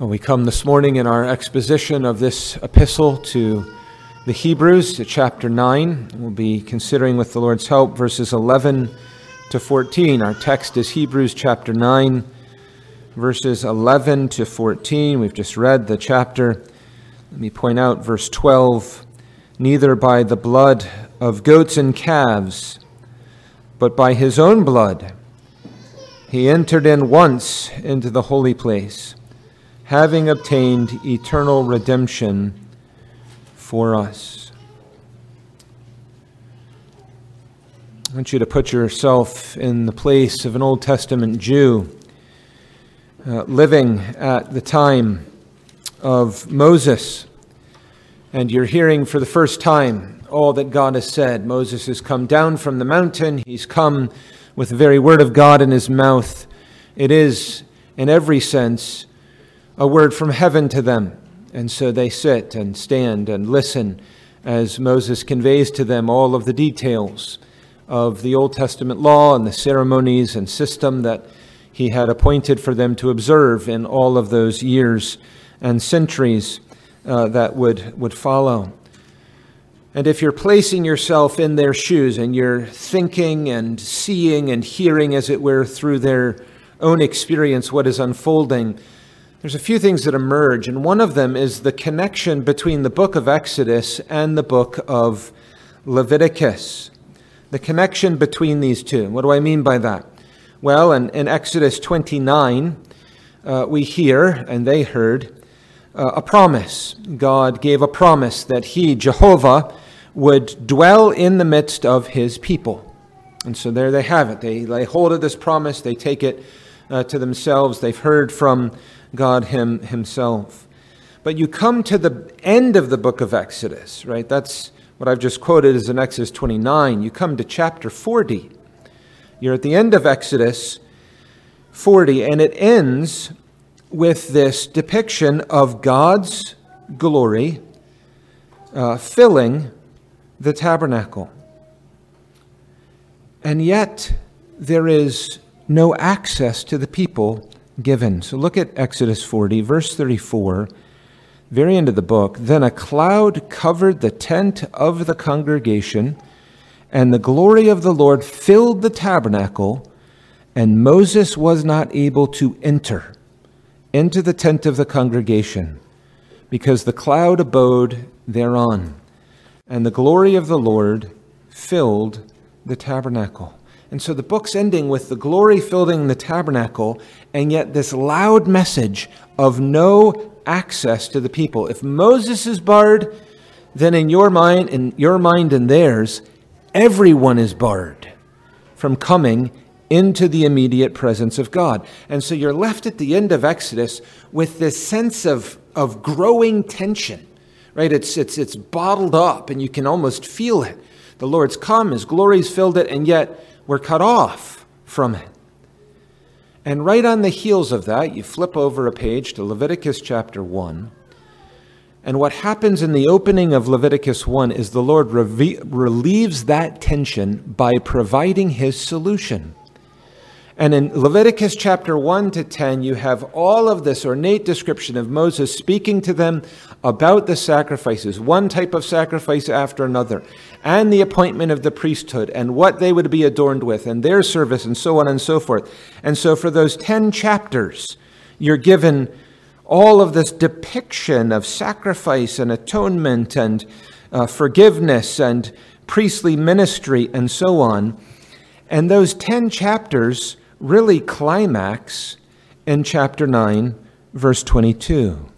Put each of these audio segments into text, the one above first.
We come this morning in our exposition of this epistle to the Hebrews, to chapter 9. We'll be considering, with the Lord's help, verses 11 to 14. Our text is Hebrews chapter 9, verses 11 to 14. We've just read the chapter. Let me point out verse 12 Neither by the blood of goats and calves, but by his own blood, he entered in once into the holy place having obtained eternal redemption for us. I want you to put yourself in the place of an Old Testament Jew uh, living at the time of Moses, and you're hearing for the first time all that God has said. Moses has come down from the mountain, he's come with the very word of God in his mouth. It is, in every sense, a word from heaven to them. And so they sit and stand and listen as Moses conveys to them all of the details of the Old Testament law and the ceremonies and system that he had appointed for them to observe in all of those years and centuries uh, that would, would follow. And if you're placing yourself in their shoes and you're thinking and seeing and hearing, as it were, through their own experience, what is unfolding, there's a few things that emerge, and one of them is the connection between the book of Exodus and the book of Leviticus. The connection between these two. What do I mean by that? Well, in, in Exodus 29, uh, we hear, and they heard, uh, a promise. God gave a promise that He, Jehovah, would dwell in the midst of His people. And so there they have it. They lay hold of this promise, they take it uh, to themselves. They've heard from God him, Himself. But you come to the end of the book of Exodus, right? That's what I've just quoted is in Exodus 29. You come to chapter 40. You're at the end of Exodus 40, and it ends with this depiction of God's glory uh, filling the tabernacle. And yet, there is no access to the people given. So look at Exodus 40, verse 34, very end of the book. Then a cloud covered the tent of the congregation, and the glory of the Lord filled the tabernacle, and Moses was not able to enter into the tent of the congregation, because the cloud abode thereon, and the glory of the Lord filled the tabernacle. And so the book's ending with the glory filling the tabernacle, and yet this loud message of no access to the people. If Moses is barred, then in your mind, in your mind and theirs, everyone is barred from coming into the immediate presence of God. And so you're left at the end of Exodus with this sense of, of growing tension. Right? It's, it's, it's bottled up and you can almost feel it. The Lord's come, His glory's filled it, and yet we're cut off from it. And right on the heels of that, you flip over a page to Leviticus chapter 1. And what happens in the opening of Leviticus 1 is the Lord relieves that tension by providing his solution. And in Leviticus chapter 1 to 10, you have all of this ornate description of Moses speaking to them about the sacrifices, one type of sacrifice after another, and the appointment of the priesthood, and what they would be adorned with, and their service, and so on and so forth. And so for those 10 chapters, you're given all of this depiction of sacrifice and atonement and uh, forgiveness and priestly ministry and so on. And those 10 chapters really climax in chapter 9, verse 22.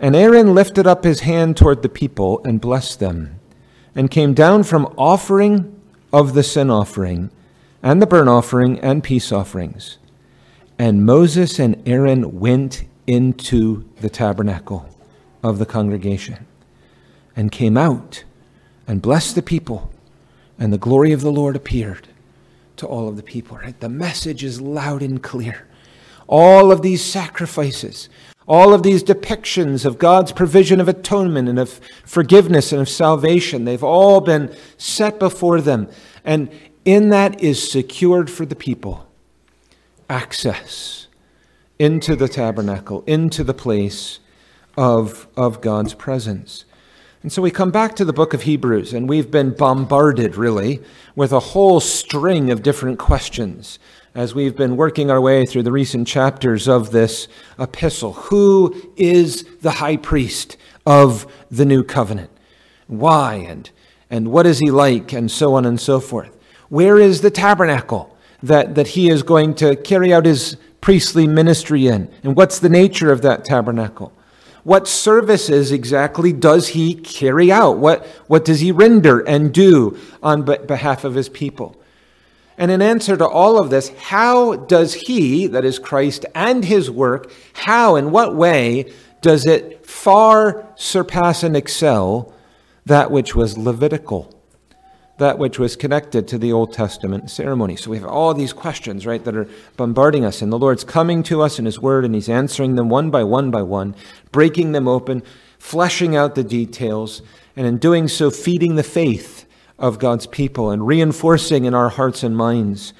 And Aaron lifted up his hand toward the people and blessed them, and came down from offering of the sin offering, and the burnt offering, and peace offerings. And Moses and Aaron went into the tabernacle of the congregation, and came out and blessed the people, and the glory of the Lord appeared to all of the people, right? The message is loud and clear. All of these sacrifices, all of these depictions of God's provision of atonement and of forgiveness and of salvation, they've all been set before them. And in that is secured for the people access into the tabernacle, into the place of, of God's presence. And so we come back to the book of Hebrews, and we've been bombarded, really, with a whole string of different questions as we've been working our way through the recent chapters of this epistle. Who is the high priest of the new covenant? Why? And, and what is he like? And so on and so forth. Where is the tabernacle that, that he is going to carry out his priestly ministry in? And what's the nature of that tabernacle? What services exactly does he carry out? What, what does he render and do on behalf of his people? And in answer to all of this, how does he, that is Christ, and his work, how, in what way does it far surpass and excel that which was Levitical? That which was connected to the Old Testament ceremony. So we have all these questions, right, that are bombarding us. And the Lord's coming to us in His Word, and He's answering them one by one by one, breaking them open, fleshing out the details, and in doing so, feeding the faith of God's people and reinforcing in our hearts and minds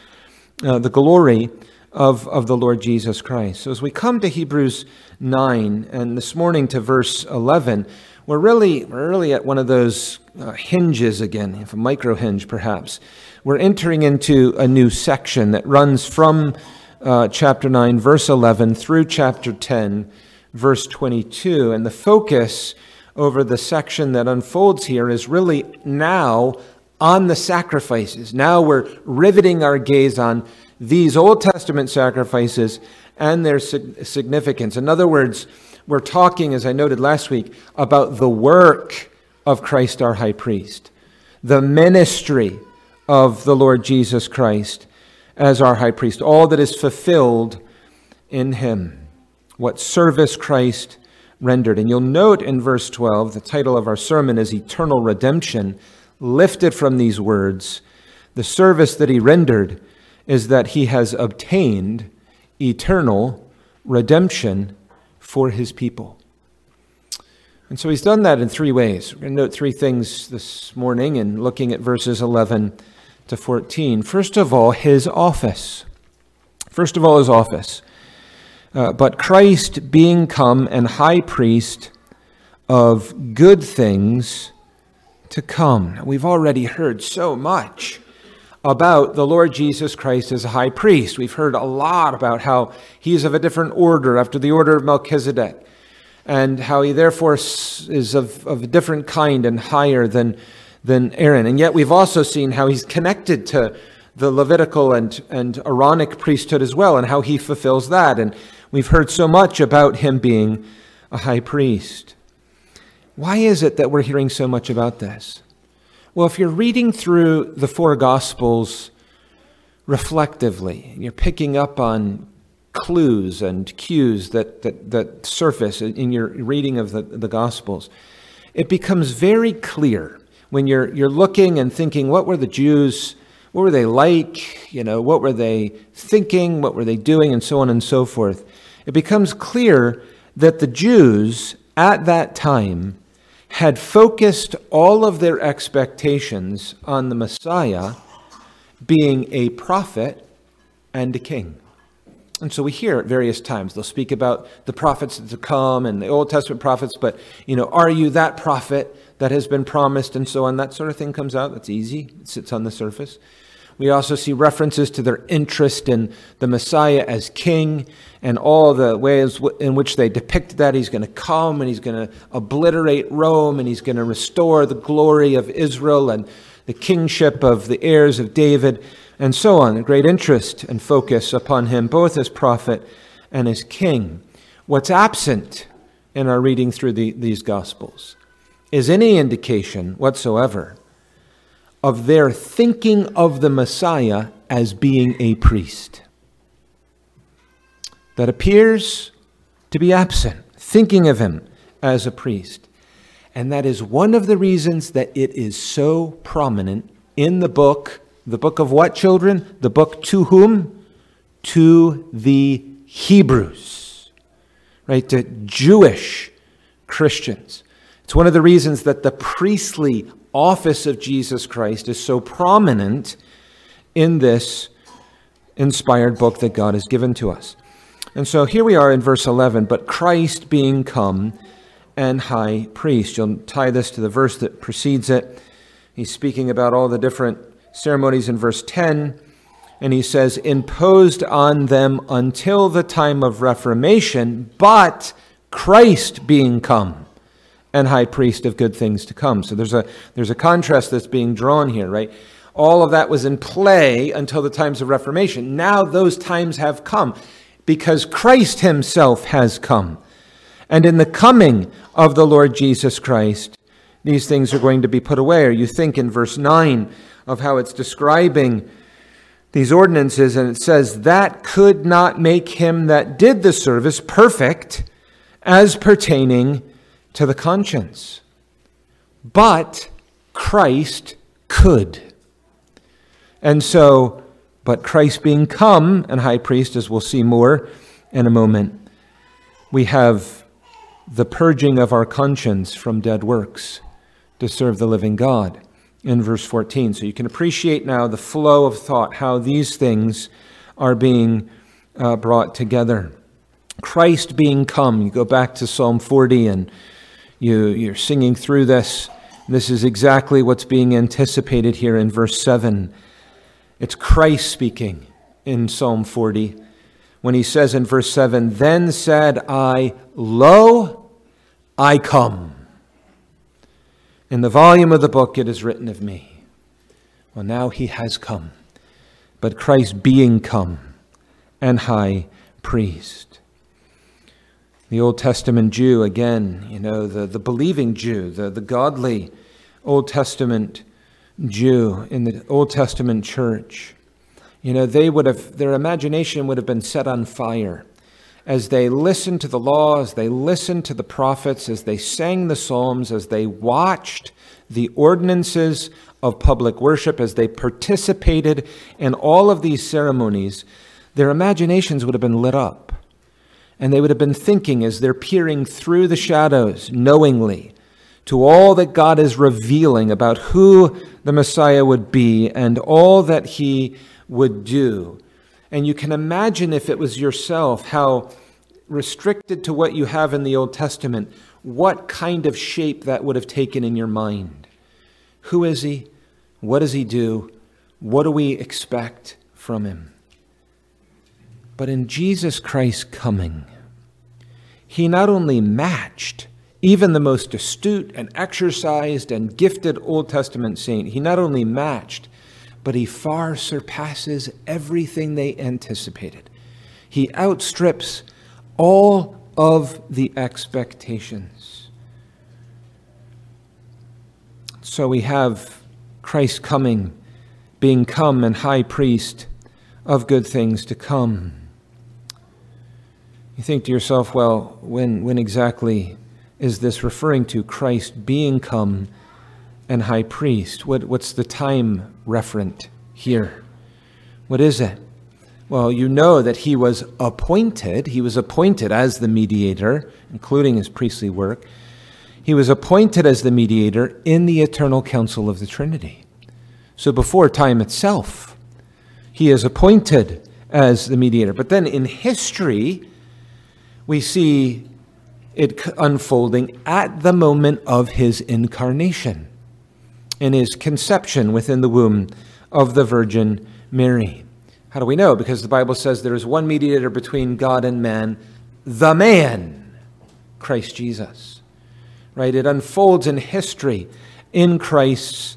uh, the glory of, of the Lord Jesus Christ. So as we come to Hebrews 9, and this morning to verse 11, we're really, we're really at one of those uh, hinges again, if a micro hinge perhaps. We're entering into a new section that runs from uh, chapter 9, verse 11, through chapter 10, verse 22. And the focus over the section that unfolds here is really now on the sacrifices. Now we're riveting our gaze on these Old Testament sacrifices and their significance. In other words, we're talking, as I noted last week, about the work of Christ our high priest, the ministry of the Lord Jesus Christ as our high priest, all that is fulfilled in him, what service Christ rendered. And you'll note in verse 12, the title of our sermon is Eternal Redemption, lifted from these words. The service that he rendered is that he has obtained eternal redemption for his people. And so he's done that in three ways. We're going to note three things this morning in looking at verses 11 to 14. First of all, his office. First of all, his office. Uh, but Christ being come and high priest of good things to come. We've already heard so much about the Lord Jesus Christ as a high priest. We've heard a lot about how he's of a different order after the order of Melchizedek, and how he therefore is of, of a different kind and higher than, than Aaron. And yet we've also seen how he's connected to the Levitical and, and Aaronic priesthood as well, and how he fulfills that. And we've heard so much about him being a high priest. Why is it that we're hearing so much about this? Well, if you're reading through the four Gospels reflectively, and you're picking up on clues and cues that, that, that surface in your reading of the, the Gospels, it becomes very clear when you're, you're looking and thinking, what were the Jews, what were they like, you know, what were they thinking, what were they doing, and so on and so forth. It becomes clear that the Jews at that time had focused all of their expectations on the Messiah being a prophet and a king. And so we hear at various times, they'll speak about the prophets to come and the Old Testament prophets, but, you know, are you that prophet that has been promised and so on? That sort of thing comes out. That's easy, it sits on the surface. We also see references to their interest in the Messiah as king and all the ways in which they depict that. He's going to come and he's going to obliterate Rome and he's going to restore the glory of Israel and the kingship of the heirs of David and so on. A great interest and focus upon him, both as prophet and as king. What's absent in our reading through the, these Gospels is any indication whatsoever of their thinking of the Messiah as being a priest. That appears to be absent, thinking of him as a priest. And that is one of the reasons that it is so prominent in the book. The book of what, children? The book to whom? To the Hebrews, right? To Jewish Christians. It's one of the reasons that the priestly office of Jesus Christ is so prominent in this inspired book that God has given to us. And so here we are in verse 11, but Christ being come and high priest. You'll tie this to the verse that precedes it. He's speaking about all the different ceremonies in verse 10, and he says, imposed on them until the time of Reformation, but Christ being come and high priest of good things to come. So there's a, there's a contrast that's being drawn here, right? All of that was in play until the times of Reformation. Now those times have come because Christ himself has come. And in the coming of the Lord Jesus Christ, these things are going to be put away. Or you think in verse 9 of how it's describing these ordinances, and it says, That could not make him that did the service perfect as pertaining to the conscience. But Christ could. And so, but Christ being come and high priest, as we'll see more in a moment, we have the purging of our conscience from dead works to serve the living God in verse 14. So you can appreciate now the flow of thought, how these things are being uh, brought together. Christ being come, you go back to Psalm 40 and you, you're singing through this. This is exactly what's being anticipated here in verse 7. It's Christ speaking in Psalm 40 when he says in verse 7 Then said I, Lo, I come. In the volume of the book it is written of me. Well, now he has come, but Christ being come and high priest. The Old Testament Jew, again, you know, the, the believing Jew, the, the godly Old Testament Jew in the Old Testament church, you know, they would have, their imagination would have been set on fire as they listened to the law, as they listened to the prophets, as they sang the Psalms, as they watched the ordinances of public worship, as they participated in all of these ceremonies, their imaginations would have been lit up. And they would have been thinking as they're peering through the shadows knowingly to all that God is revealing about who the Messiah would be and all that he would do. And you can imagine if it was yourself, how restricted to what you have in the Old Testament, what kind of shape that would have taken in your mind. Who is he? What does he do? What do we expect from him? But in Jesus Christ's coming, he not only matched even the most astute and exercised and gifted Old Testament saint, he not only matched, but he far surpasses everything they anticipated. He outstrips all of the expectations. So we have Christ coming, being come and high priest of good things to come. You think to yourself, well, when, when exactly is this referring to Christ being come and high priest? What, what's the time referent here? What is it? Well, you know that he was appointed. He was appointed as the mediator, including his priestly work. He was appointed as the mediator in the eternal council of the Trinity. So before time itself, he is appointed as the mediator. But then in history, we see it unfolding at the moment of his incarnation, in his conception within the womb of the Virgin Mary. How do we know? Because the Bible says there is one mediator between God and man, the man, Christ Jesus. Right? It unfolds in history in Christ's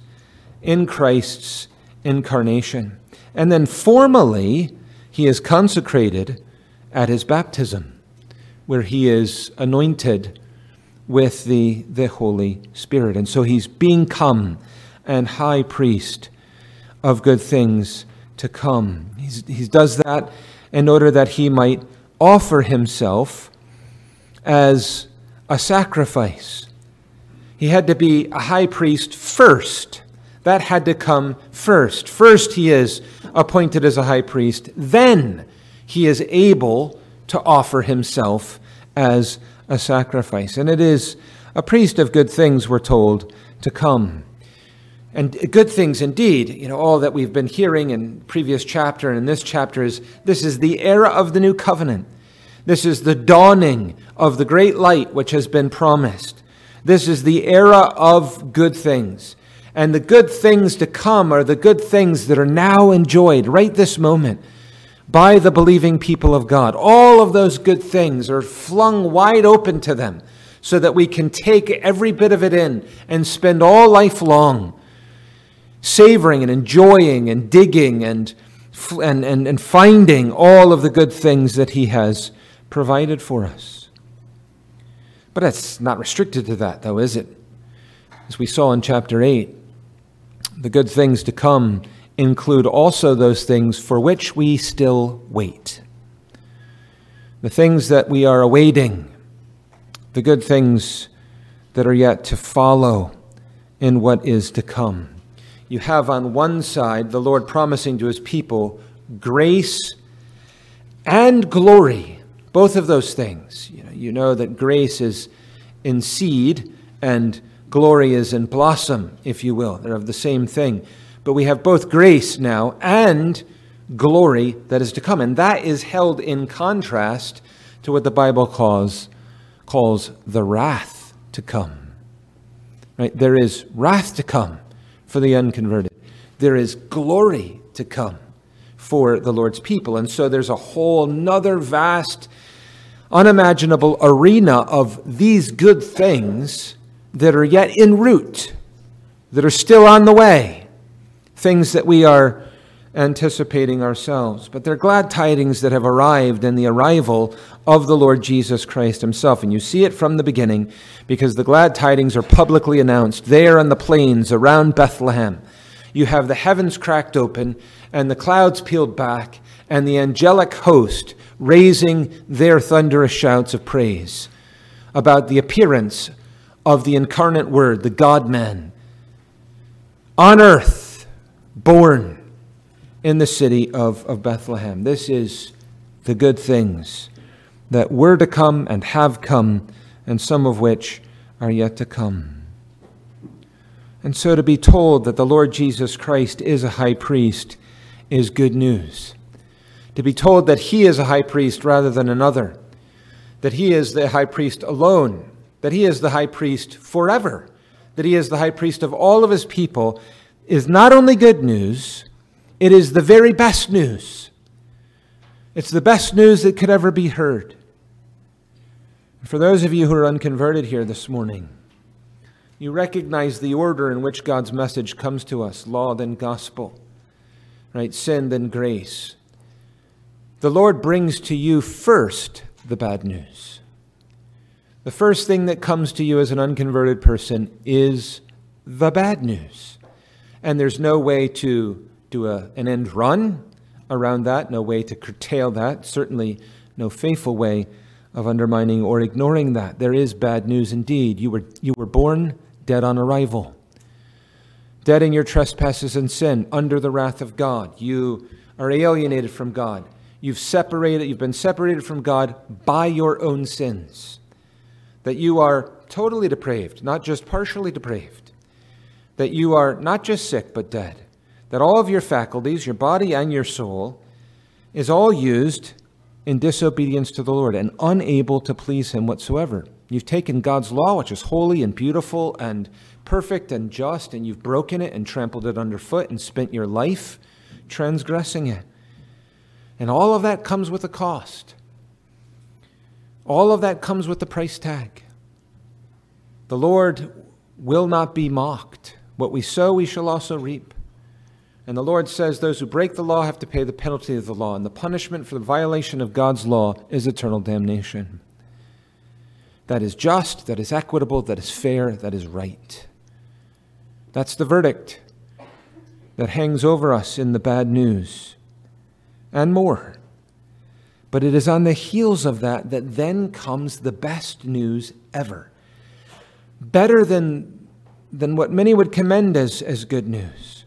in Christ's incarnation. And then formally he is consecrated at his baptism where he is anointed with the, the Holy Spirit. And so he's being come and high priest of good things to come. He's, he does that in order that he might offer himself as a sacrifice. He had to be a high priest first. That had to come first. First, he is appointed as a high priest. Then, he is able to offer himself as a sacrifice. And it is a priest of good things, we're told, to come. And good things indeed. You know, all that we've been hearing in previous chapter and in this chapter is this is the era of the new covenant. This is the dawning of the great light which has been promised. This is the era of good things. And the good things to come are the good things that are now enjoyed right this moment by the believing people of God. All of those good things are flung wide open to them so that we can take every bit of it in and spend all life long savoring and enjoying and digging and, and, and, and finding all of the good things that He has provided for us. But it's not restricted to that, though, is it? As we saw in chapter 8, the good things to come include also those things for which we still wait. The things that we are awaiting, the good things that are yet to follow in what is to come. You have on one side the Lord promising to his people grace and glory, both of those things. You know, you know that grace is in seed and glory is in blossom, if you will. They're of the same thing. But we have both grace now and glory that is to come. And that is held in contrast to what the Bible calls, calls the wrath to come. Right? There is wrath to come for the unconverted. There is glory to come for the Lord's people. And so there's a whole nother vast, unimaginable arena of these good things that are yet en route, that are still on the way things that we are anticipating ourselves. But they're glad tidings that have arrived in the arrival of the Lord Jesus Christ himself. And you see it from the beginning because the glad tidings are publicly announced there on the plains around Bethlehem. You have the heavens cracked open and the clouds peeled back and the angelic host raising their thunderous shouts of praise about the appearance of the incarnate Word, the God man, on earth born in the city of, of Bethlehem. This is the good things that were to come and have come, and some of which are yet to come. And so to be told that the Lord Jesus Christ is a high priest is good news. To be told that he is a high priest rather than another, that he is the high priest alone, that he is the high priest forever, that he is the high priest of all of his people, is not only good news, it is the very best news. It's the best news that could ever be heard. For those of you who are unconverted here this morning, you recognize the order in which God's message comes to us law, then gospel, right? Sin, then grace. The Lord brings to you first the bad news. The first thing that comes to you as an unconverted person is the bad news and there's no way to do a, an end run around that, no way to curtail that, certainly no faithful way of undermining or ignoring that. There is bad news indeed. You were, you were born dead on arrival, dead in your trespasses and sin, under the wrath of God. You are alienated from God. You've separated, you've been separated from God by your own sins. That you are totally depraved, not just partially depraved that you are not just sick, but dead. That all of your faculties, your body and your soul, is all used in disobedience to the Lord and unable to please Him whatsoever. You've taken God's law, which is holy and beautiful and perfect and just, and you've broken it and trampled it underfoot and spent your life transgressing it. And all of that comes with a cost. All of that comes with the price tag. The Lord will not be mocked. What we sow, we shall also reap. And the Lord says those who break the law have to pay the penalty of the law, and the punishment for the violation of God's law is eternal damnation. That is just, that is equitable, that is fair, that is right. That's the verdict that hangs over us in the bad news, and more. But it is on the heels of that that then comes the best news ever. Better than than what many would commend as, as good news.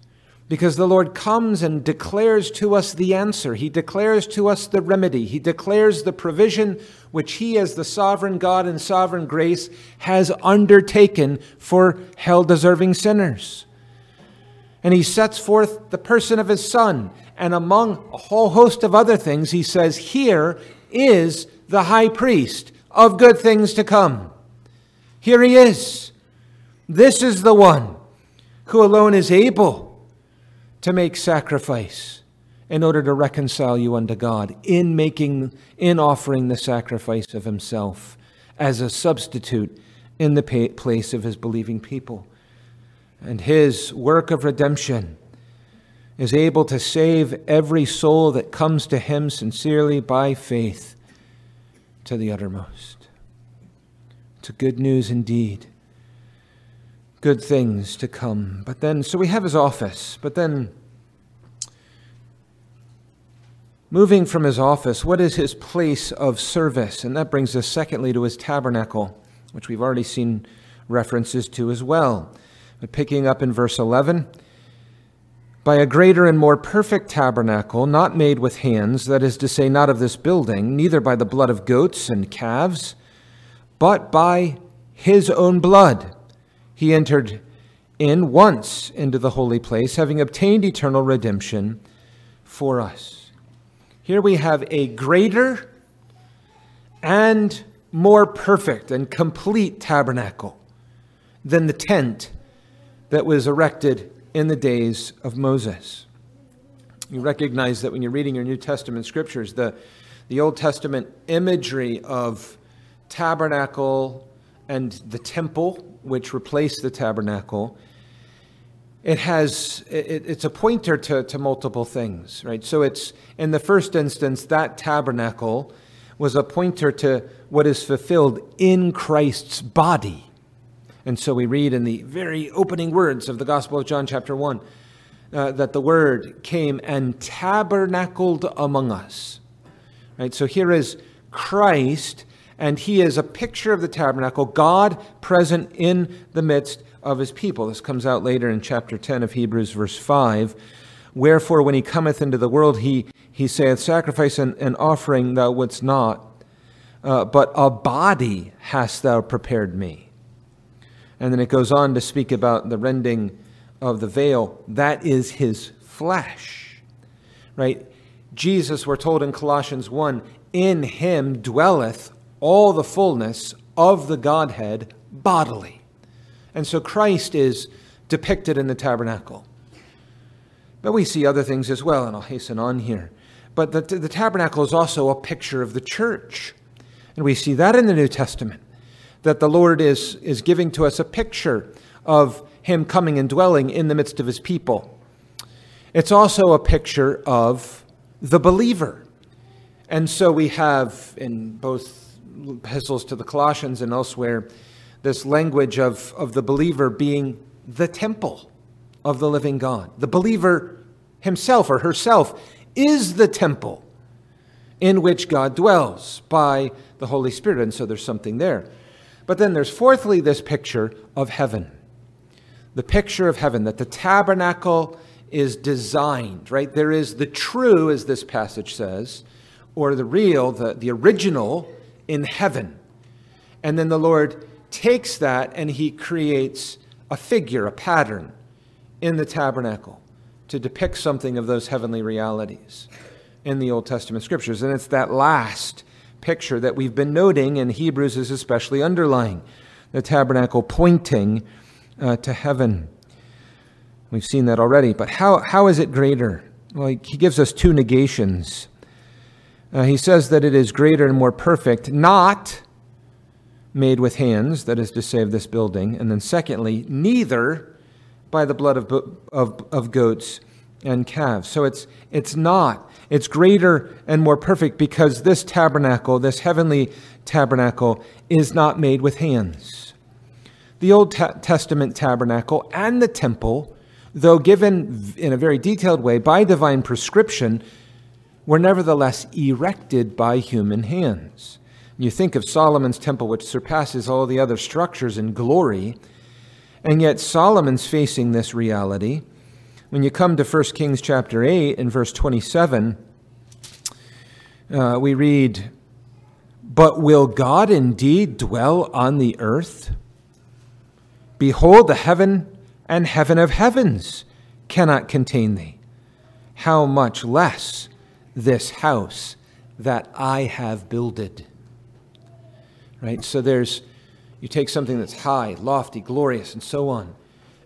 Because the Lord comes and declares to us the answer. He declares to us the remedy. He declares the provision which He, as the sovereign God and sovereign grace, has undertaken for hell deserving sinners. And He sets forth the person of His Son And among a whole host of other things, he says, Here is the high priest of good things to come. Here he is. This is the one who alone is able to make sacrifice in order to reconcile you unto God in making in offering the sacrifice of himself as a substitute in the place of his believing people. And his work of redemption is able to save every soul that comes to him sincerely by faith to the uttermost. It's good news indeed. Good things to come. But then, so we have his office, but then Moving from his office, what is his place of service? And that brings us, secondly, to his tabernacle, which we've already seen references to as well. But picking up in verse 11, by a greater and more perfect tabernacle, not made with hands, that is to say, not of this building, neither by the blood of goats and calves, but by his own blood, he entered in once into the holy place, having obtained eternal redemption for us. Here we have a greater and more perfect and complete tabernacle than the tent that was erected in the days of Moses. You recognize that when you're reading your New Testament scriptures, the, the Old Testament imagery of tabernacle and the temple, which replaced the tabernacle, it has it, it's a pointer to, to multiple things right? So it's in the first instance that tabernacle was a pointer to what is fulfilled in christ's body. And so we read in the very opening words of the gospel of john chapter 1 uh, that the word came and tabernacled among us right? So here is christ and he is a picture of the tabernacle god present in the midst of his people. This comes out later in chapter 10 of Hebrews, verse 5. Wherefore, when he cometh into the world, he, he saith, Sacrifice and, and offering thou wouldst not, uh, but a body hast thou prepared me. And then it goes on to speak about the rending of the veil. That is his flesh. Right? Jesus, we're told in Colossians 1, in him dwelleth all the fullness of the Godhead bodily. And so Christ is depicted in the tabernacle. But we see other things as well, and I'll hasten on here. But the, the tabernacle is also a picture of the church. And we see that in the New Testament, that the Lord is, is giving to us a picture of Him coming and dwelling in the midst of His people. It's also a picture of the believer. And so we have in both epistles to the Colossians and elsewhere this language of, of the believer being the temple of the living God. The believer himself or herself is the temple in which God dwells by the Holy Spirit. And so there's something there. But then there's fourthly this picture of heaven. The picture of heaven, that the tabernacle is designed, right? There is the true, as this passage says, or the real, the, the original in heaven. And then the Lord takes that and he creates a figure, a pattern in the tabernacle to depict something of those heavenly realities in the Old Testament scriptures. And it's that last picture that we've been noting, and Hebrews is especially underlying the tabernacle pointing uh, to heaven. We've seen that already, but how, how is it greater? Well, he gives us two negations. Uh, he says that it is greater and more perfect, not made with hands, that is to say, of this building. And then, secondly, neither by the blood of, of, of goats and calves. So it's, it's not. It's greater and more perfect because this tabernacle, this heavenly tabernacle, is not made with hands. The Old Testament tabernacle and the temple, though given in a very detailed way by divine prescription, were nevertheless erected by human hands. You think of Solomon's temple, which surpasses all the other structures in glory, and yet Solomon's facing this reality. When you come to 1 Kings chapter 8 and verse 27, uh, we read, But will God indeed dwell on the earth? Behold, the heaven and heaven of heavens cannot contain thee. how much less this house that I have builded. Right? So there's, you take something that's high, lofty, glorious, and so on. And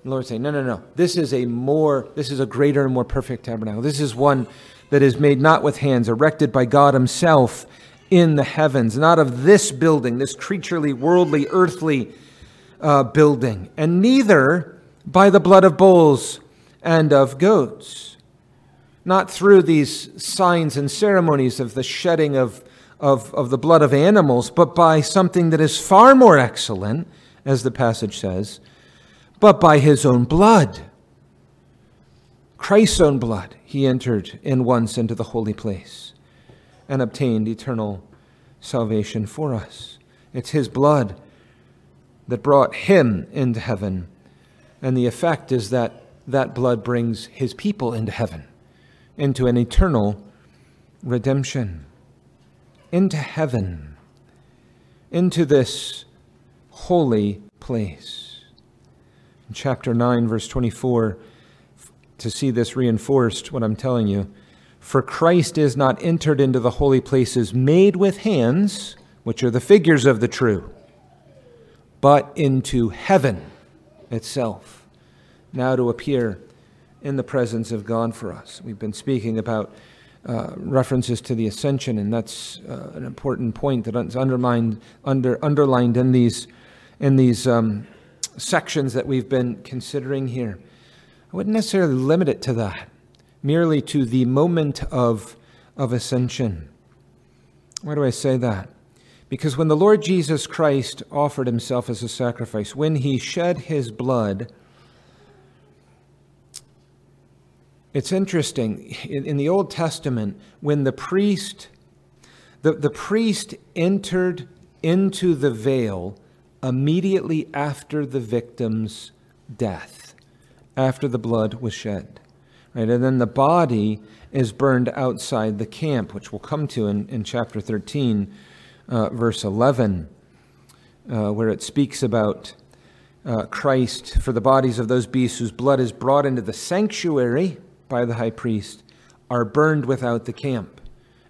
the Lord saying, no, no, no. This is a more, this is a greater and more perfect tabernacle. This is one that is made not with hands, erected by God Himself in the heavens, not of this building, this creaturely, worldly, earthly uh, building, and neither by the blood of bulls and of goats. Not through these signs and ceremonies of the shedding of, of, of the blood of animals, but by something that is far more excellent, as the passage says, but by his own blood. Christ's own blood, he entered in once into the holy place and obtained eternal salvation for us. It's his blood that brought him into heaven. And the effect is that that blood brings his people into heaven, into an eternal redemption, into heaven, into this holy place. In chapter 9, verse 24, to see this reinforced, what I'm telling you, for Christ is not entered into the holy places made with hands, which are the figures of the true but into heaven itself, now to appear in the presence of God for us. We've been speaking about uh, references to the ascension, and that's uh, an important point that's underlined, under, underlined in these, in these um, sections that we've been considering here. I wouldn't necessarily limit it to that, merely to the moment of, of ascension. Why do I say that? Because when the Lord Jesus Christ offered himself as a sacrifice, when he shed his blood, it's interesting. In, in the Old Testament, when the priest, the, the priest entered into the veil immediately after the victim's death, after the blood was shed. Right? And then the body is burned outside the camp, which we'll come to in, in chapter 13 uh, verse 11, uh, where it speaks about uh, Christ for the bodies of those beasts whose blood is brought into the sanctuary by the high priest are burned without the camp.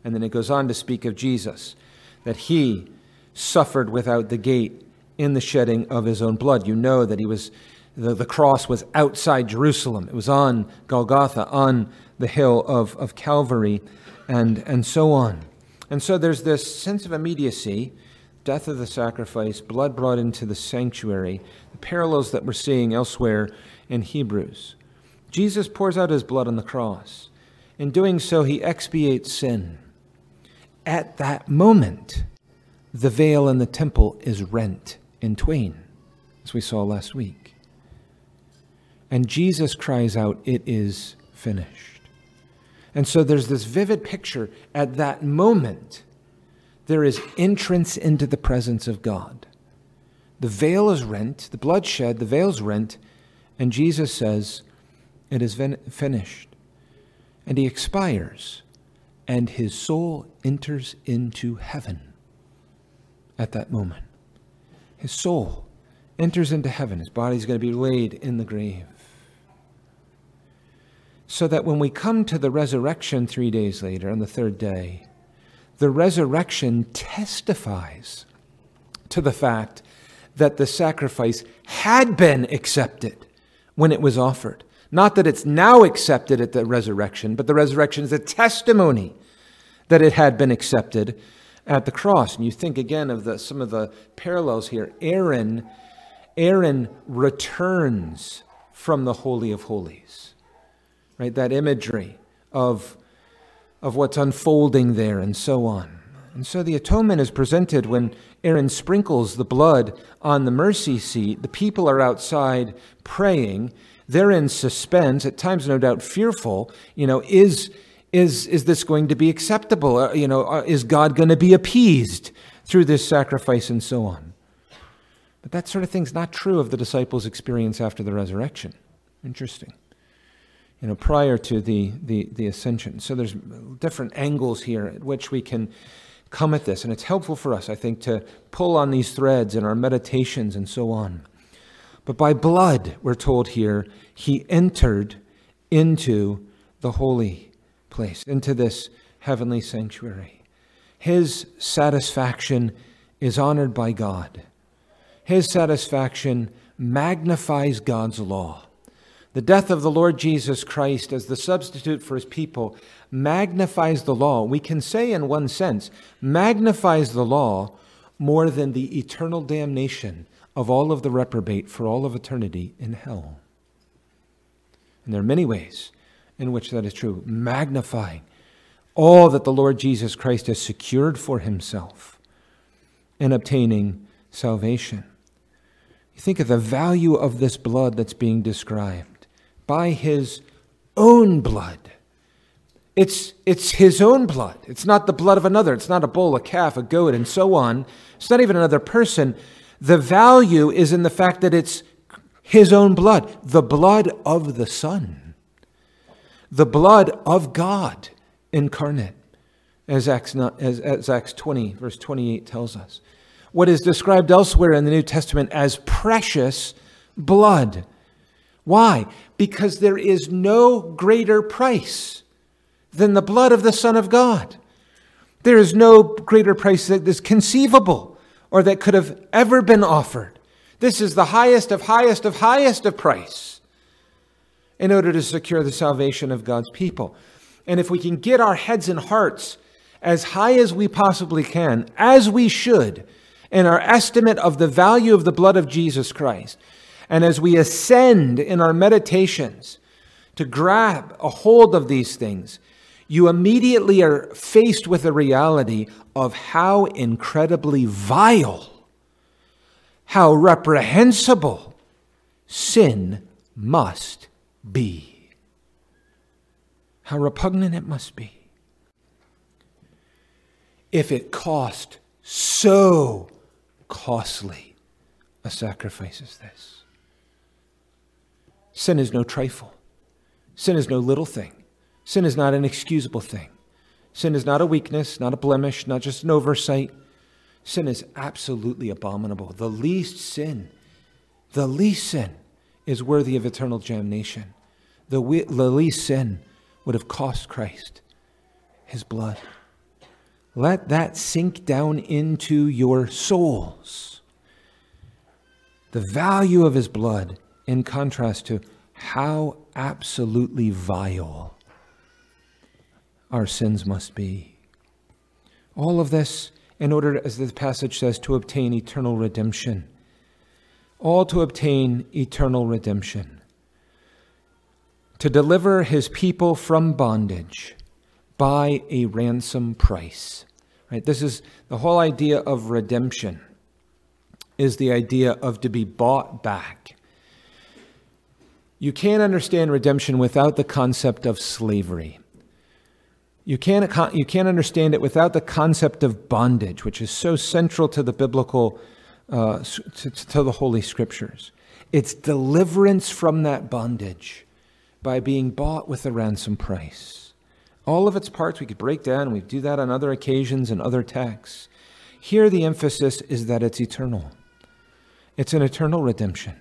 And then it goes on to speak of Jesus, that he suffered without the gate in the shedding of his own blood. You know that he was the, the cross was outside Jerusalem. It was on Golgotha, on the hill of, of Calvary, and, and so on. And so there's this sense of immediacy, death of the sacrifice, blood brought into the sanctuary, the parallels that we're seeing elsewhere in Hebrews. Jesus pours out his blood on the cross. In doing so, he expiates sin. At that moment, the veil in the temple is rent in twain, as we saw last week. And Jesus cries out, It is finished. And so there's this vivid picture at that moment. There is entrance into the presence of God. The veil is rent, the blood shed, the veil's rent, and Jesus says, It is finished. And he expires, and his soul enters into heaven at that moment. His soul enters into heaven. His body is going to be laid in the grave so that when we come to the resurrection three days later, on the third day, the resurrection testifies to the fact that the sacrifice had been accepted when it was offered. Not that it's now accepted at the resurrection, but the resurrection is a testimony that it had been accepted at the cross. And you think again of the, some of the parallels here. Aaron, Aaron returns from the Holy of Holies right? That imagery of, of what's unfolding there and so on. And so the atonement is presented when Aaron sprinkles the blood on the mercy seat. The people are outside praying. They're in suspense, at times, no doubt, fearful. You know, is, is, is this going to be acceptable? Uh, you know, uh, is God going to be appeased through this sacrifice and so on? But that sort of thing's not true of the disciples' experience after the resurrection. Interesting you know, prior to the, the, the ascension. So there's different angles here at which we can come at this. And it's helpful for us, I think, to pull on these threads in our meditations and so on. But by blood, we're told here, he entered into the holy place, into this heavenly sanctuary. His satisfaction is honored by God. His satisfaction magnifies God's law. The death of the Lord Jesus Christ as the substitute for his people magnifies the law. We can say, in one sense, magnifies the law more than the eternal damnation of all of the reprobate for all of eternity in hell. And there are many ways in which that is true, magnifying all that the Lord Jesus Christ has secured for himself in obtaining salvation. You think of the value of this blood that's being described by his own blood. It's, it's his own blood. It's not the blood of another. It's not a bull, a calf, a goat, and so on. It's not even another person. The value is in the fact that it's his own blood, the blood of the Son, the blood of God incarnate, as Acts, as, as Acts 20, verse 28 tells us. What is described elsewhere in the New Testament as precious blood. Why? Because there is no greater price than the blood of the Son of God. There is no greater price that is conceivable or that could have ever been offered. This is the highest of highest of highest of price in order to secure the salvation of God's people. And if we can get our heads and hearts as high as we possibly can, as we should, in our estimate of the value of the blood of Jesus Christ, and as we ascend in our meditations to grab a hold of these things, you immediately are faced with the reality of how incredibly vile, how reprehensible sin must be. How repugnant it must be. If it cost so costly a sacrifice as this. Sin is no trifle. Sin is no little thing. Sin is not an excusable thing. Sin is not a weakness, not a blemish, not just an oversight. Sin is absolutely abominable. The least sin, the least sin is worthy of eternal damnation. The, we- the least sin would have cost Christ his blood. Let that sink down into your souls. The value of his blood in contrast to how absolutely vile our sins must be. All of this in order, as the passage says, to obtain eternal redemption. All to obtain eternal redemption. To deliver his people from bondage by a ransom price. Right? This is the whole idea of redemption is the idea of to be bought back. You can't understand redemption without the concept of slavery. You can't, you can't understand it without the concept of bondage, which is so central to the biblical, uh, to, to the Holy Scriptures. It's deliverance from that bondage by being bought with a ransom price. All of its parts we could break down, we do that on other occasions and other texts. Here, the emphasis is that it's eternal, it's an eternal redemption.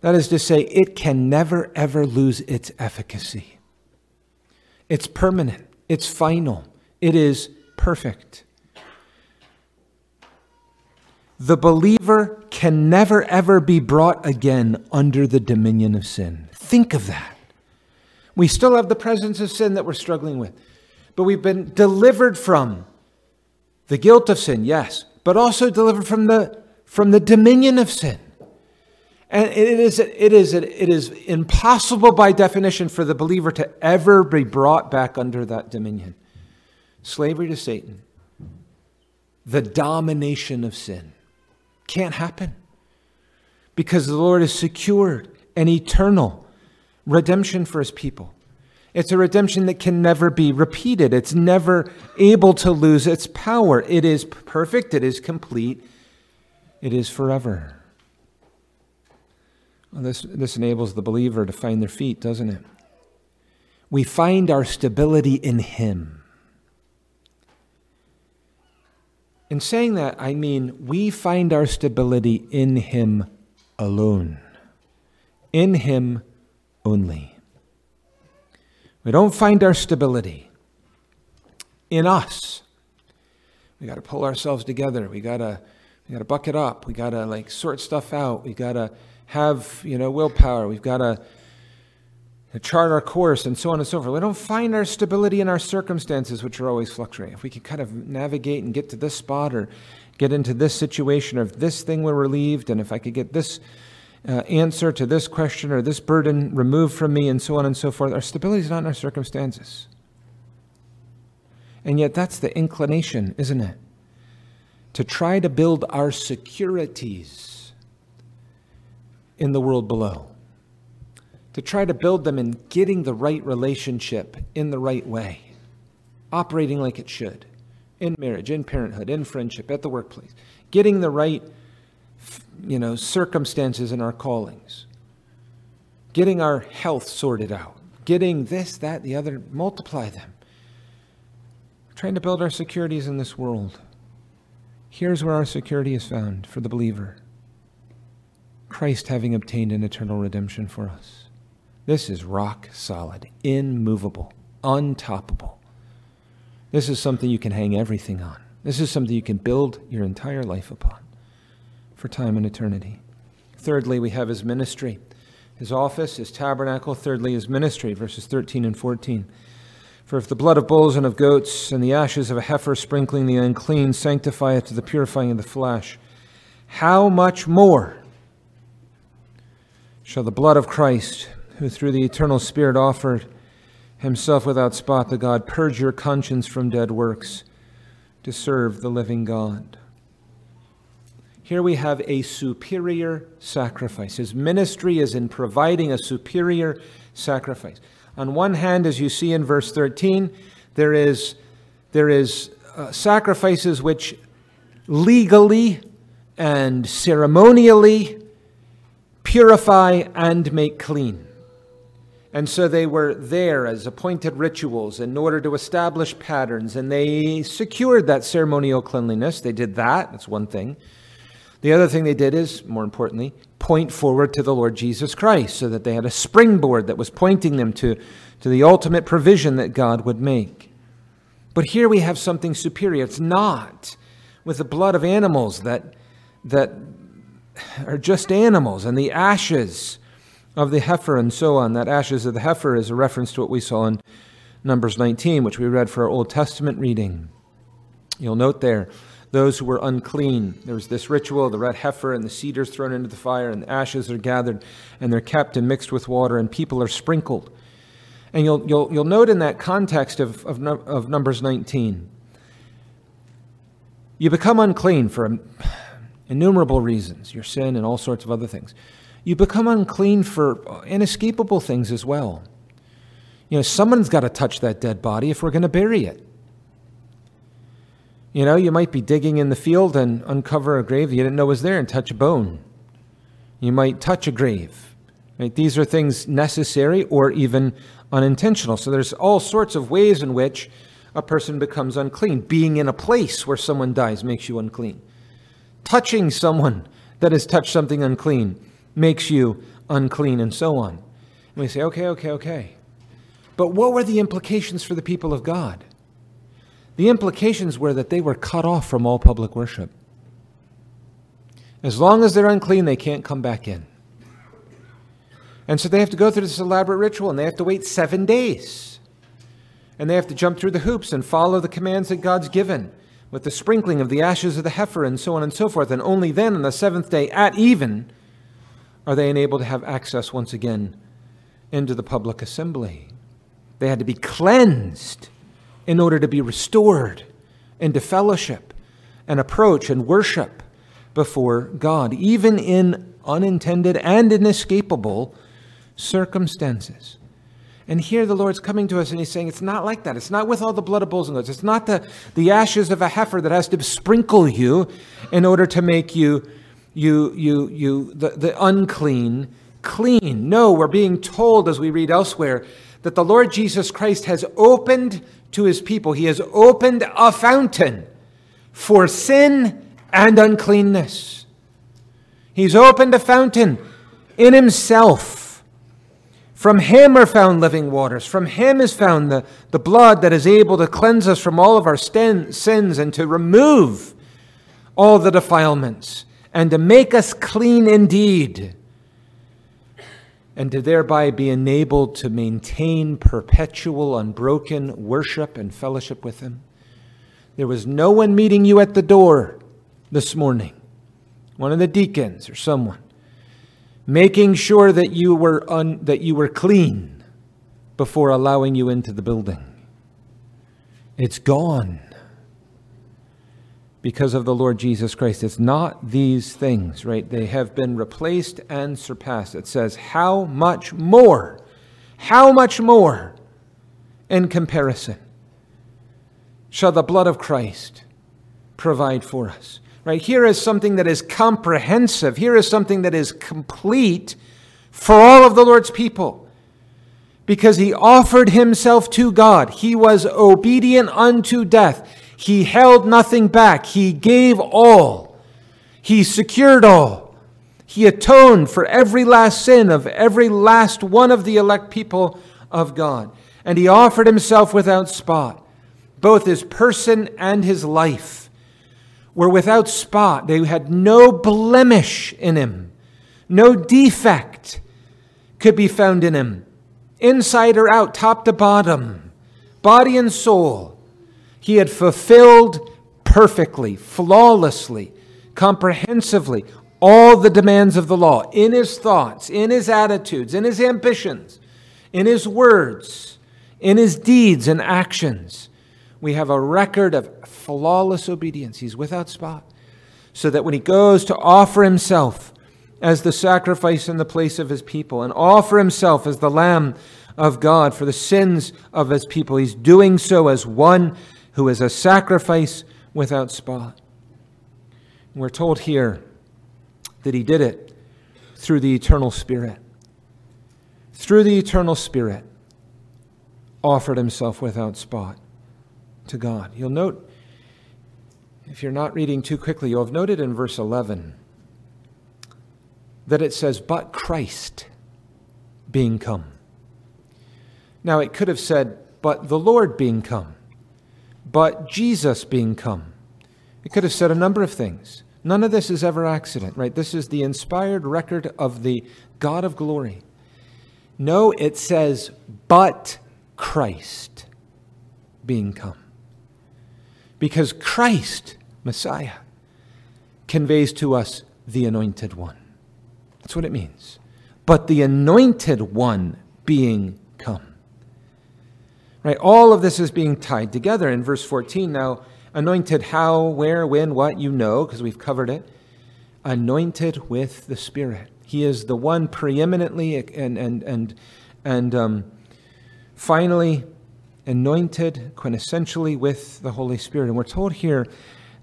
That is to say, it can never, ever lose its efficacy. It's permanent, it's final, it is perfect. The believer can never, ever be brought again under the dominion of sin. Think of that. We still have the presence of sin that we're struggling with, but we've been delivered from the guilt of sin, yes, but also delivered from the, from the dominion of sin. And it is, it, is, it is impossible by definition for the believer to ever be brought back under that dominion. Slavery to Satan, the domination of sin, can't happen because the Lord has secured an eternal redemption for his people. It's a redemption that can never be repeated. It's never able to lose its power. It is perfect, it is complete, it is forever. Well, this, this enables the believer to find their feet, doesn't it? We find our stability in Him. In saying that, I mean we find our stability in Him alone, in Him only. We don't find our stability in us. We got to pull ourselves together. We got to we got to buck it up. We got to like sort stuff out. We got to have, you know, willpower. We've got to chart our course and so on and so forth. We don't find our stability in our circumstances, which are always fluctuating. If we can kind of navigate and get to this spot or get into this situation, or if this thing were relieved, and if I could get this uh, answer to this question or this burden removed from me, and so on and so forth, our stability is not in our circumstances. And yet, that's the inclination, isn't it? To try to build our securities in the world below to try to build them in getting the right relationship in the right way, operating like it should, in marriage, in parenthood, in friendship, at the workplace, getting the right you know, circumstances in our callings, getting our health sorted out, getting this, that, the other, multiply them. trying to build our securities in this world. Here's where our security is found for the believer Christ having obtained an eternal redemption for us. This is rock solid, immovable, untoppable. This is something you can hang everything on. This is something you can build your entire life upon for time and eternity. Thirdly, we have his ministry, his office, his tabernacle. Thirdly, his ministry, verses 13 and 14. For if the blood of bulls and of goats and the ashes of a heifer sprinkling the unclean sanctify it to the purifying of the flesh, how much more shall the blood of Christ, who through the eternal Spirit offered himself without spot to God, purge your conscience from dead works to serve the living God. Here we have a superior sacrifice. His ministry is in providing a superior sacrifice. On one hand, as you see in verse 13, there is, there is uh, sacrifices which legally and ceremonially purify and make clean. And so they were there as appointed rituals in order to establish patterns, and they secured that ceremonial cleanliness. They did that, that's one thing. The other thing they did is, more importantly, point forward to the Lord Jesus Christ, so that they had a springboard that was pointing them to, to the ultimate provision that God would make. But here we have something superior. It's not with the blood of animals that, that are just animals and the ashes of the heifer and so on. That ashes of the heifer is a reference to what we saw in Numbers 19, which we read for our Old Testament reading. You'll note there those who were unclean. There was this ritual the red heifer and the cedars thrown into the fire, and the ashes are gathered, and they're kept and mixed with water, and people are sprinkled. And you'll, you'll, you'll note in that context of, of, of Numbers 19, you become unclean for innumerable reasons, your sin and all sorts of other things you become unclean for inescapable things as well. You know, someone's got to touch that dead body if we're going to bury it. You know, you might be digging in the field and uncover a grave you didn't know was there and touch a bone. You might touch a grave. Right? These are things necessary or even unintentional. So there's all sorts of ways in which a person becomes unclean. Being in a place where someone dies makes you unclean. Touching someone that has touched something unclean makes you unclean, and so on. And we say, okay, okay, okay. But what were the implications for the people of God? The implications were that they were cut off from all public worship. As long as they're unclean, they can't come back in. And so they have to go through this elaborate ritual, and they have to wait seven days. And they have to jump through the hoops and follow the commands that God's given with the sprinkling of the ashes of the heifer and so on and so forth. And only then, on the seventh day, at even, are they enabled to have access once again into the public assembly. They had to be cleansed in order to be restored into fellowship and approach and worship before God, even in unintended and inescapable circumstances. And here the Lord's coming to us and He's saying, It's not like that. It's not with all the blood of bulls and goats. It's not the, the ashes of a heifer that has to sprinkle you in order to make you you, you, you, the, the unclean clean. No, we're being told, as we read elsewhere, that the Lord Jesus Christ has opened to his people, he has opened a fountain for sin and uncleanness. He's opened a fountain in himself From him are found living waters. From him is found the, the blood that is able to cleanse us from all of our sins and to remove all the defilements and to make us clean indeed and to thereby be enabled to maintain perpetual, unbroken worship and fellowship with Him. There was no one meeting you at the door this morning, one of the deacons or someone, making sure that you were, un, that you were clean before allowing you into the building. It's gone because of the Lord Jesus Christ. It's not these things, right? They have been replaced and surpassed. It says, How much more? How much more in comparison shall the blood of Christ provide for us? Right? Here is something that is comprehensive. Here is something that is complete for all of the Lord's people. Because he offered himself to God. He was obedient unto death. He held nothing back. He gave all. He secured all. He atoned for every last sin of every last one of the elect people of God. And he offered himself without spot. Both his person and his life were without spot. They had no blemish in him, no defect could be found in him, inside or out, top to bottom, body and soul. He had fulfilled perfectly, flawlessly, comprehensively all the demands of the law in his thoughts, in his attitudes, in his ambitions, in his words, in his deeds and actions. We have a record of flawless obedience. He's without spot. So that when he goes to offer himself as the sacrifice in the place of his people and offer himself as the Lamb of God for the sins of his people, he's doing so as one who is a sacrifice without spot. And we're told here that he did it through the eternal Spirit. Through the eternal Spirit, offered himself without spot to God. You'll note, if you're not reading too quickly, you'll have noted in verse 11 that it says, But Christ being come. Now, it could have said, But the Lord being come but Jesus being come. It could have said a number of things. None of this is ever accident, right? This is the inspired record of the God of glory. No, it says, but Christ being come. Because Christ, Messiah, conveys to us the anointed one. That's what it means. But the anointed one being come. Right? All of this is being tied together in verse 14. Now, anointed how, where, when, what, you know, because we've covered it. Anointed with the Spirit. He is the one preeminently and, and, and, and um, finally anointed quintessentially with the Holy Spirit. And we're told here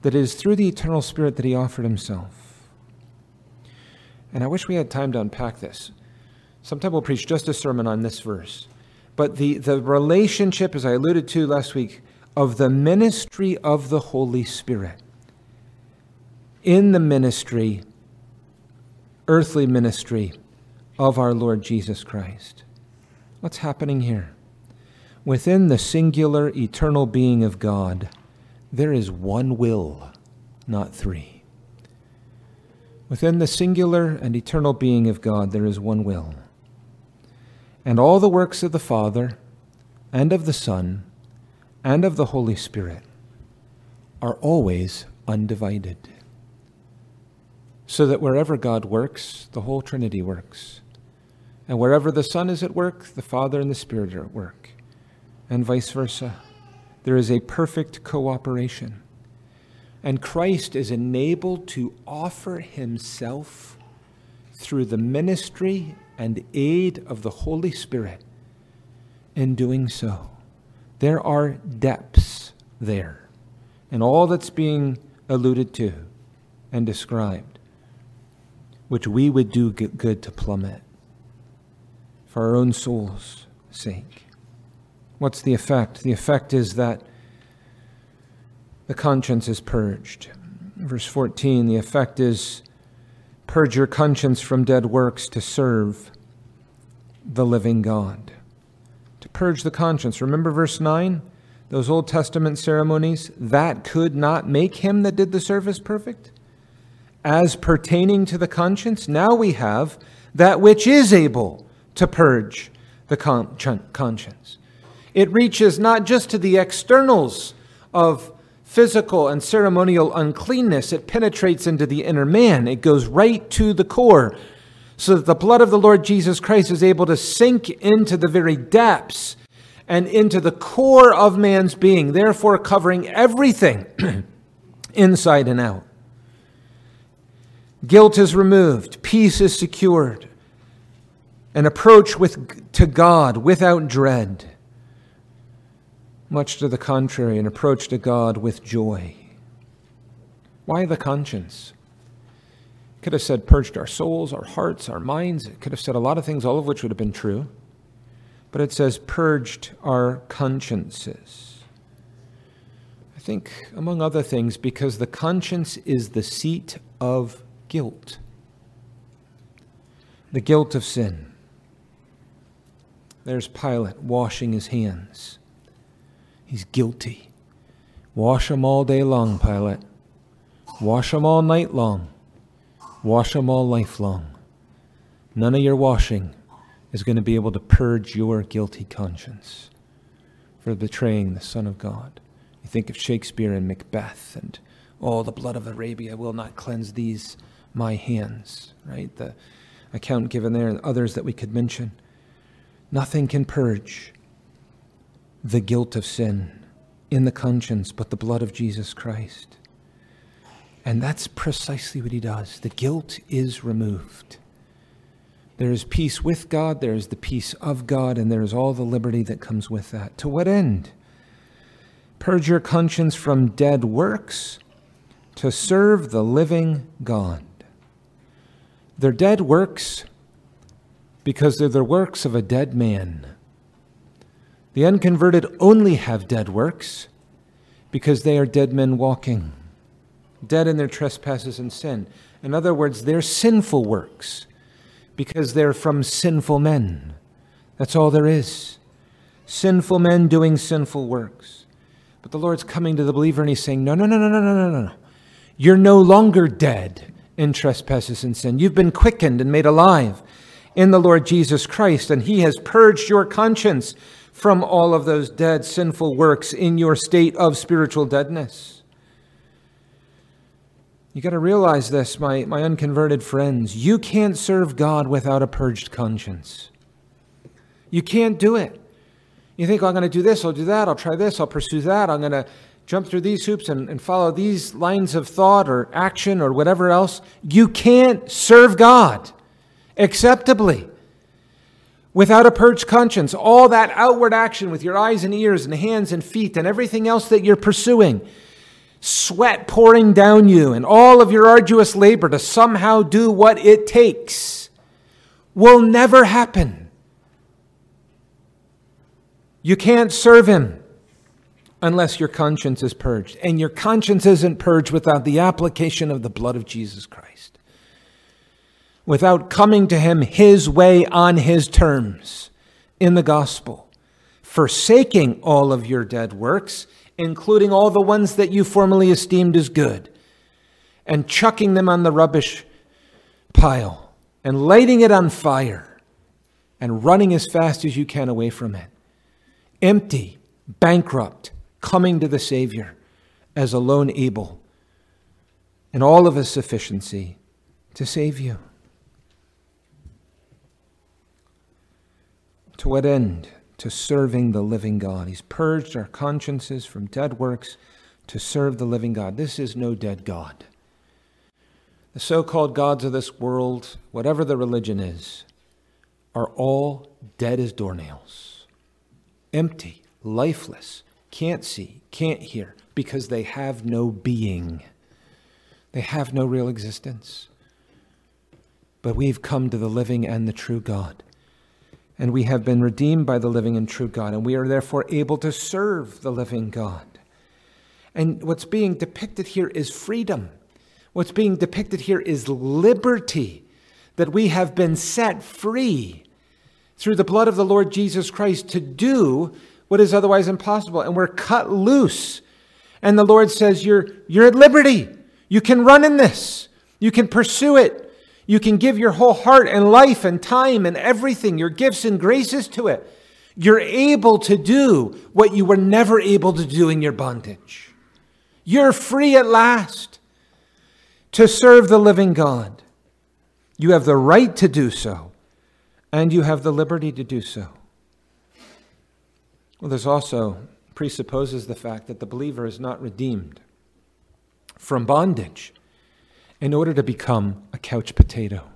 that it is through the eternal Spirit that he offered himself. And I wish we had time to unpack this. Sometime we'll preach just a sermon on this verse. But the, the relationship, as I alluded to last week, of the ministry of the Holy Spirit in the ministry, earthly ministry of our Lord Jesus Christ. What's happening here? Within the singular eternal being of God, there is one will, not three. Within the singular and eternal being of God, there is one will. And all the works of the Father, and of the Son, and of the Holy Spirit are always undivided. So that wherever God works, the whole Trinity works. And wherever the Son is at work, the Father and the Spirit are at work. And vice versa. There is a perfect cooperation. And Christ is enabled to offer himself through the ministry and aid of the Holy Spirit in doing so. There are depths there, and all that's being alluded to and described, which we would do good to plummet for our own soul's sake. What's the effect? The effect is that the conscience is purged. Verse 14, the effect is Purge your conscience from dead works to serve the living God. To purge the conscience. Remember verse 9? Those Old Testament ceremonies, that could not make him that did the service perfect? As pertaining to the conscience, now we have that which is able to purge the con- conscience. It reaches not just to the externals of physical and ceremonial uncleanness, it penetrates into the inner man. It goes right to the core, so that the blood of the Lord Jesus Christ is able to sink into the very depths and into the core of man's being, therefore covering everything inside and out. Guilt is removed, peace is secured, an approach with, to God without dread. Much to the contrary, an approach to God with joy. Why the conscience? It could have said purged our souls, our hearts, our minds. It could have said a lot of things, all of which would have been true. But it says purged our consciences. I think, among other things, because the conscience is the seat of guilt, the guilt of sin. There's Pilate washing his hands. He's guilty. Wash him all day long, Pilate. Wash him all night long. Wash him all life long. None of your washing is going to be able to purge your guilty conscience for betraying the Son of God. You think of Shakespeare and Macbeth and all oh, the blood of Arabia will not cleanse these my hands, right? The account given there and others that we could mention. Nothing can purge the guilt of sin in the conscience but the blood of Jesus Christ. And that's precisely what he does. The guilt is removed. There is peace with God, there is the peace of God, and there is all the liberty that comes with that. To what end? Purge your conscience from dead works to serve the living God. They're dead works because they're the works of a dead man. The unconverted only have dead works because they are dead men walking, dead in their trespasses and sin. In other words, they're sinful works because they're from sinful men. That's all there is. Sinful men doing sinful works. But the Lord's coming to the believer and he's saying, No, no, no, no, no, no, no, no. You're no longer dead in trespasses and sin. You've been quickened and made alive in the Lord Jesus Christ, and he has purged your conscience from all of those dead, sinful works in your state of spiritual deadness. You got to realize this, my, my unconverted friends. You can't serve God without a purged conscience. You can't do it. You think, oh, I'm going to do this, I'll do that, I'll try this, I'll pursue that, I'm going to jump through these hoops and, and follow these lines of thought or action or whatever else. You can't serve God acceptably without a purged conscience, all that outward action with your eyes and ears and hands and feet and everything else that you're pursuing, sweat pouring down you, and all of your arduous labor to somehow do what it takes, will never happen. You can't serve Him unless your conscience is purged. And your conscience isn't purged without the application of the blood of Jesus Christ without coming to him his way on his terms in the gospel, forsaking all of your dead works, including all the ones that you formerly esteemed as good, and chucking them on the rubbish pile and lighting it on fire and running as fast as you can away from it. Empty, bankrupt, coming to the Savior as alone able in all of his sufficiency to save you. To what end? To serving the living God. He's purged our consciences from dead works to serve the living God. This is no dead God. The so called gods of this world, whatever the religion is, are all dead as doornails, empty, lifeless, can't see, can't hear, because they have no being. They have no real existence. But we've come to the living and the true God and we have been redeemed by the living and true God, and we are therefore able to serve the living God. And what's being depicted here is freedom. What's being depicted here is liberty, that we have been set free. through the blood of the Lord Jesus Christ to do what is otherwise impossible. And we're cut loose. And the Lord says, You're, you're at liberty. You can run in this, you can pursue it. You can give your whole heart and life and time and everything, your gifts and graces to it. You're able to do what you were never able to do in your bondage. You're free at last to serve the living God. You have the right to do so, and you have the liberty to do so. Well, this also presupposes the fact that the believer is not redeemed from bondage in order to become a couch potato.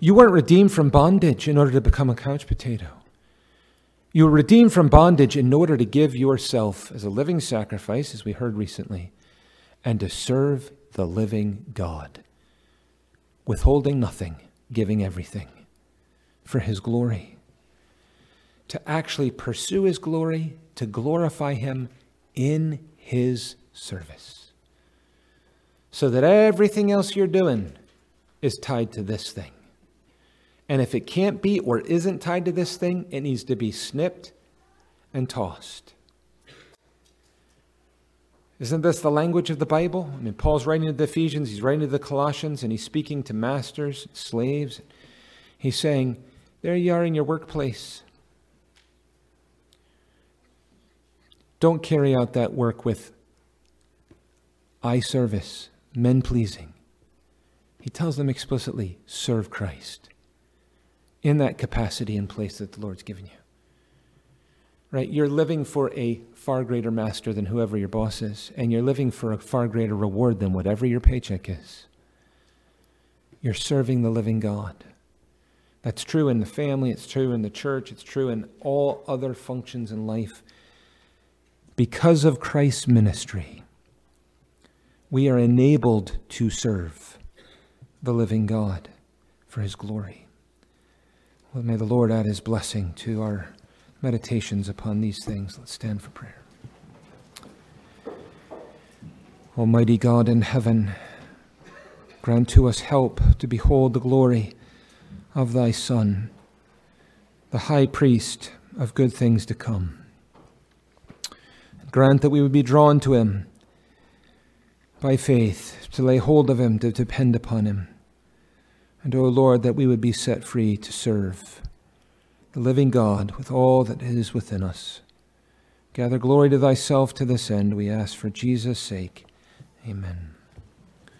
You weren't redeemed from bondage in order to become a couch potato. You were redeemed from bondage in order to give yourself as a living sacrifice, as we heard recently, and to serve the living God, withholding nothing, giving everything for His glory. To actually pursue His glory, to glorify Him in His service. So that everything else you're doing is tied to this thing. And if it can't be or isn't tied to this thing, it needs to be snipped and tossed. Isn't this the language of the Bible? I mean, Paul's writing to the Ephesians, he's writing to the Colossians, and he's speaking to masters, slaves. He's saying, There you are in your workplace. Don't carry out that work with eye service, men pleasing. He tells them explicitly serve Christ in that capacity and place that the Lord's given you. Right? You're living for a far greater master than whoever your boss is, and you're living for a far greater reward than whatever your paycheck is. You're serving the living God. That's true in the family, it's true in the church, it's true in all other functions in life. Because of Christ's ministry, we are enabled to serve the living God for his glory. Well, may the Lord add his blessing to our meditations upon these things. Let's stand for prayer. Almighty God in heaven, grant to us help to behold the glory of thy Son, the high priest of good things to come. Grant that we would be drawn to him by faith, to lay hold of him, to depend upon him. And, O Lord, that we would be set free to serve the living God with all that is within us. Gather glory to thyself to this end, we ask for Jesus' sake. Amen.